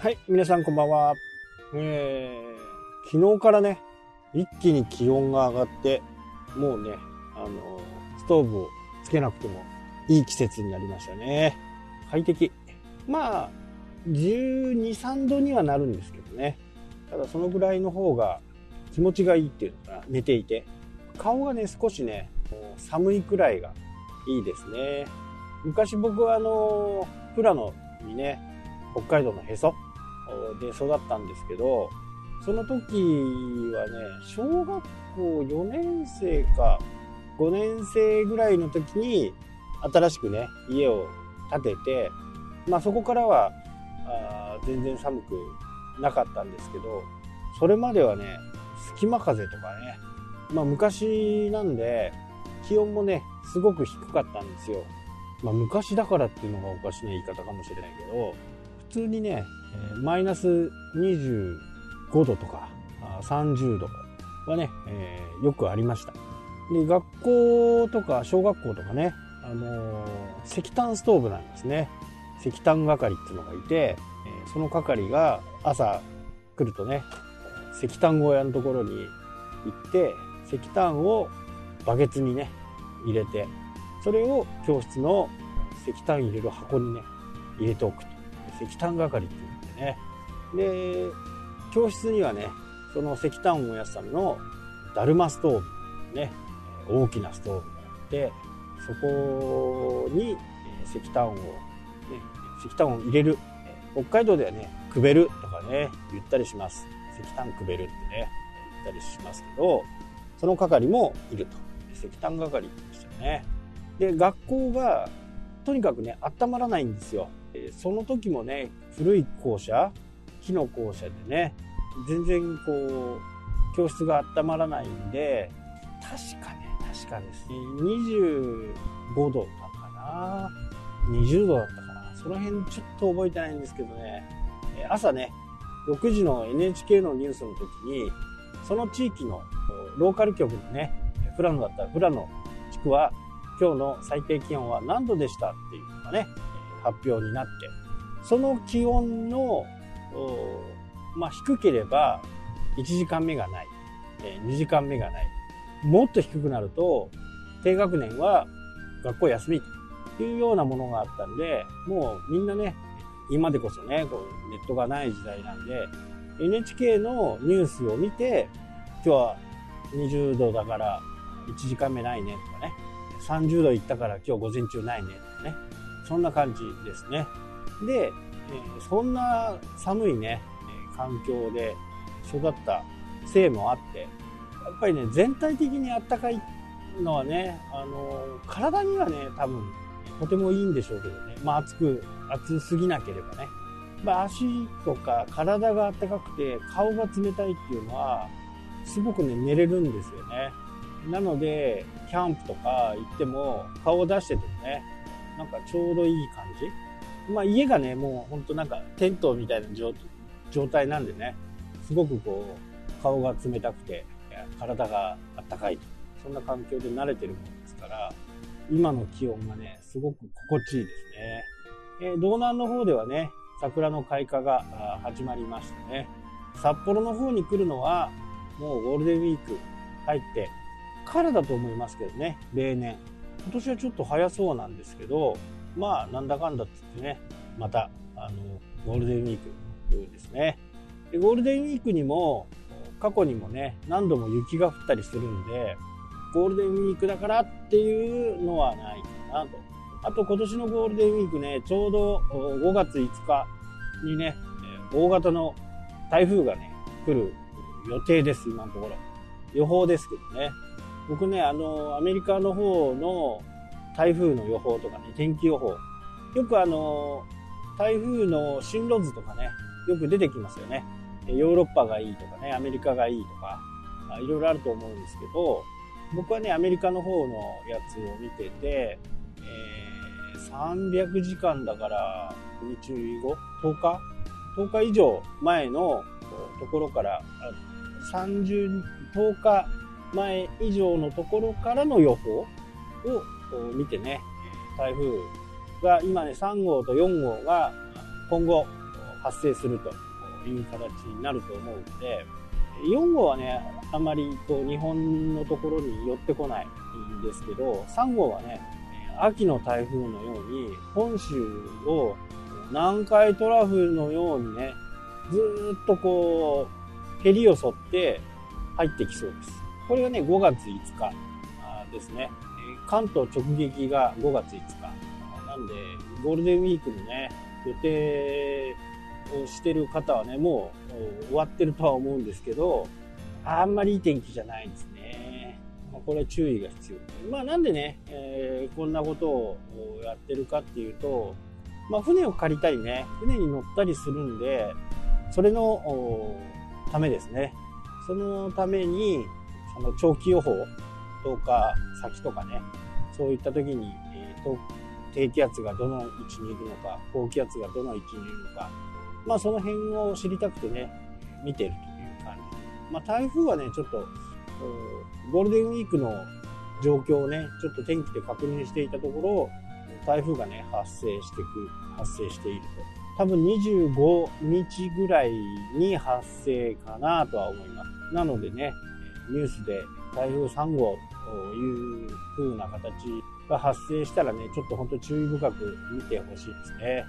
はい、皆さんこんばんは。えー、昨日からね、一気に気温が上がって、もうね、あの、ストーブをつけなくてもいい季節になりましたね。快適。まあ、12、3度にはなるんですけどね。ただそのぐらいの方が気持ちがいいっていうのかな、寝ていて。顔がね、少しね、寒いくらいがいいですね。昔僕はあの、富良野にね、北海道のへそで育ったんですけど、その時はね、小学校4年生か5年生ぐらいの時に新しくね、家を建てて、まあそこからはあ全然寒くなかったんですけど、それまではね、隙間風とかね、まあ昔なんで気温もね、すごく低かったんですよ。まあ昔だからっていうのがおかしな言い方かもしれないけど、通にね、マイナス25度とか30度はね、えーよくありました。で、学校とか小学校とかね、あのー石炭ストーブなんですね。石炭係っていうのがいて、その係が朝来るとね、石炭小屋のところに行って、石炭をバケツにね、入れて、それを教室の石炭入れる箱にね、入れておくと。石炭係って言ってね。で、教室にはね、その石炭を燃やすためのだるまストーブ、ね、大きなストーブがあって、そこに石炭を、ね、石炭を入れる。北海道ではね、くべるとかね、言ったりします。石炭くべるってね、言ったりしますけど、その係もいると。石炭係でしたよね。で、学校が、とにかくね、温まらないんですよ。その時もね、古い校舎、木の校舎でね、全然こう、教室が温まらないんで、確かね、確かですね、25度だったかな、20度だったかな、その辺ちょっと覚えてないんですけどね、朝ね、6時の NHK のニュースの時に、その地域のローカル局のね、富良野だったら富良野地区は今日の最低気温は何度でしたっていうのがね、発表になって、その気温の、まあ、低ければ1時間目がない、え2時間目がない。もっと低くなると、低学年は学校休みというようなものがあったんで、もうみんなね、今でこそね、こうネットがない時代なんで、NHK のニュースを見て、今日は20度だから1時間目ないねとかね、30度いったから今日午前中ないねとかね、そんな感じですね。で、えーそんな寒いね、え環境で育ったせいもあって、やっぱりね、全体的にあったかいのはね、あのー体にはね、多分、とてもいいんでしょうけどね。まあ、暑く、暑すぎなければね。まあ、足とか体が暖かくて顔が冷たいっていうのは、すごくね、寝れるんですよね。なので、キャンプとか行っても、顔を出しててもね、なんかちょうどいい感じ？まあ家がね、もうほんとなんかテントみたいな状態なんでね、すごくこう、顔が冷たくて、体があったかいと。そんな環境で慣れてるものですから、今の気温がね、すごく心地いいですね。え道南の方ではね、桜の開花が始まりましてね、札幌の方に来るのは、もうゴールデンウィーク入ってからだと思いますけどね、例年。今年はちょっと早そうなんですけど、まあ、なんだかんだって言ってね、また、あの、ゴールデンウィークですね。でゴールデンウィークにも、過去にもね、何度も雪が降ったりするんで、ゴールデンウィークだからっていうのはないかなと。あと今年のゴールデンウィークね、ちょうど5月5日にね、大型の台風がね、来る予定です、今のところ。予報ですけどね。僕ね、あの、アメリカの方の台風の予報とかね、天気予報。よくあの、台風の進路図とかね、よく出てきますよね。ヨーロッパがいいとかね、アメリカがいいとか、いろいろあると思うんですけど、僕はね、アメリカの方のやつを見てて、えー300時間だから、日後 ?10 日 ?10 日以上前のところから、30、10日前以上のところからの予報を見てね、台風が今ね、3号と4号が今後発生するという形になると思うので、4号はね、あまりこう日本のところに寄ってこないんですけど、3号はね、秋の台風のように本州を南海トラフのようにね、ずっとこう、ヘリを沿って入ってきそうです。これがね、5月5日ですね。関東直撃が5月5日。なんで、ゴールデンウィークのね、予定をしてる方はね、もう終わってるとは思うんですけど、あんまりいい天気じゃないですね。これは注意が必要。まあなんでね、えー、こんなことをやってるかっていうと、まあ船を借りたりね、船に乗ったりするんで、それのためですね。そのために、の長期予報とか先とかね、そういった時に、えーと、低気圧がどの位置にいるのか、高気圧がどの位置にいるのか、まあその辺を知りたくてね、見てるという感じ。まあ台風はね、ちょっと、ゴールデンウィークの状況をね、ちょっと天気で確認していたところ、台風がね、発生してく、発生していると。多分25日ぐらいに発生かなとは思います。なのでね、ニュースで台風3号という風な形が発生したらね、ちょっと本当注意深く見てほしいですね。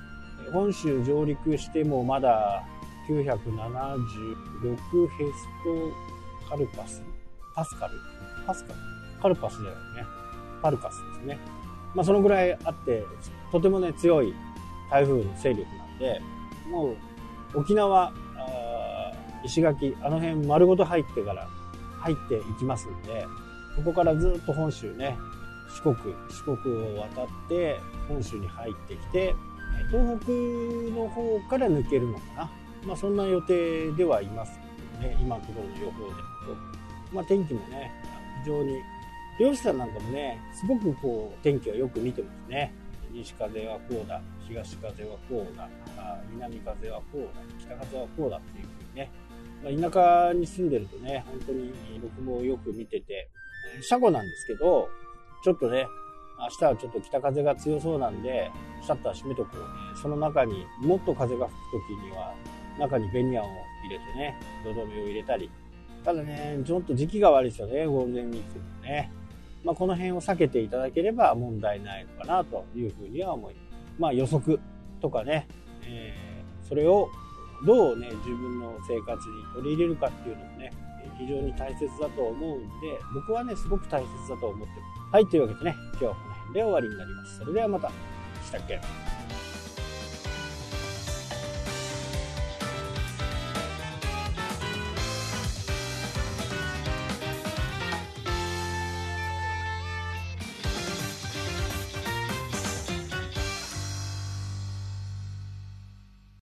本州上陸してもまだ976ヘストカルパスパスカル？パスカル？カルパスだよね。パルカスですね。まあそのぐらいあって、とてもね、強い台風の勢力なんで、もう沖縄、石垣、あの辺丸ごと入ってから入っていきますんで、ここからずっと本州ね、四国、四国を渡って本州に入ってきて、東北の方から抜けるのかな。まあそんな予定ではいますけどね、今のところの予報で。まあ天気もね、非常に、漁師さんなんかもね、すごくこう天気はよく見てますね。西風はこうだ、東風はこうだ、南風はこうだ、北風はこうだっていうふうにね、田舎に住んでるとね、本当に僕もよく見てて、車庫なんですけど、ちょっとね、明日はちょっと北風が強そうなんで、シャッター閉めとこうね。その中にもっと風が吹く時には、中にベニヤを入れてね、土留めを入れたり。ただね、ちょっと時期が悪いですよね、ゴールデンウィークもね。まあ、この辺を避けていただければ問題ないのかなというふうには思います。まあ、予測とかね、えー、それをどうね、自分の生活に取り入れるかっていうのもね、非常に大切だと思うんで、僕はね、すごく大切だと思ってます。はい、というわけでね、今日はこの辺で終わりになります。それではまた。したっけ？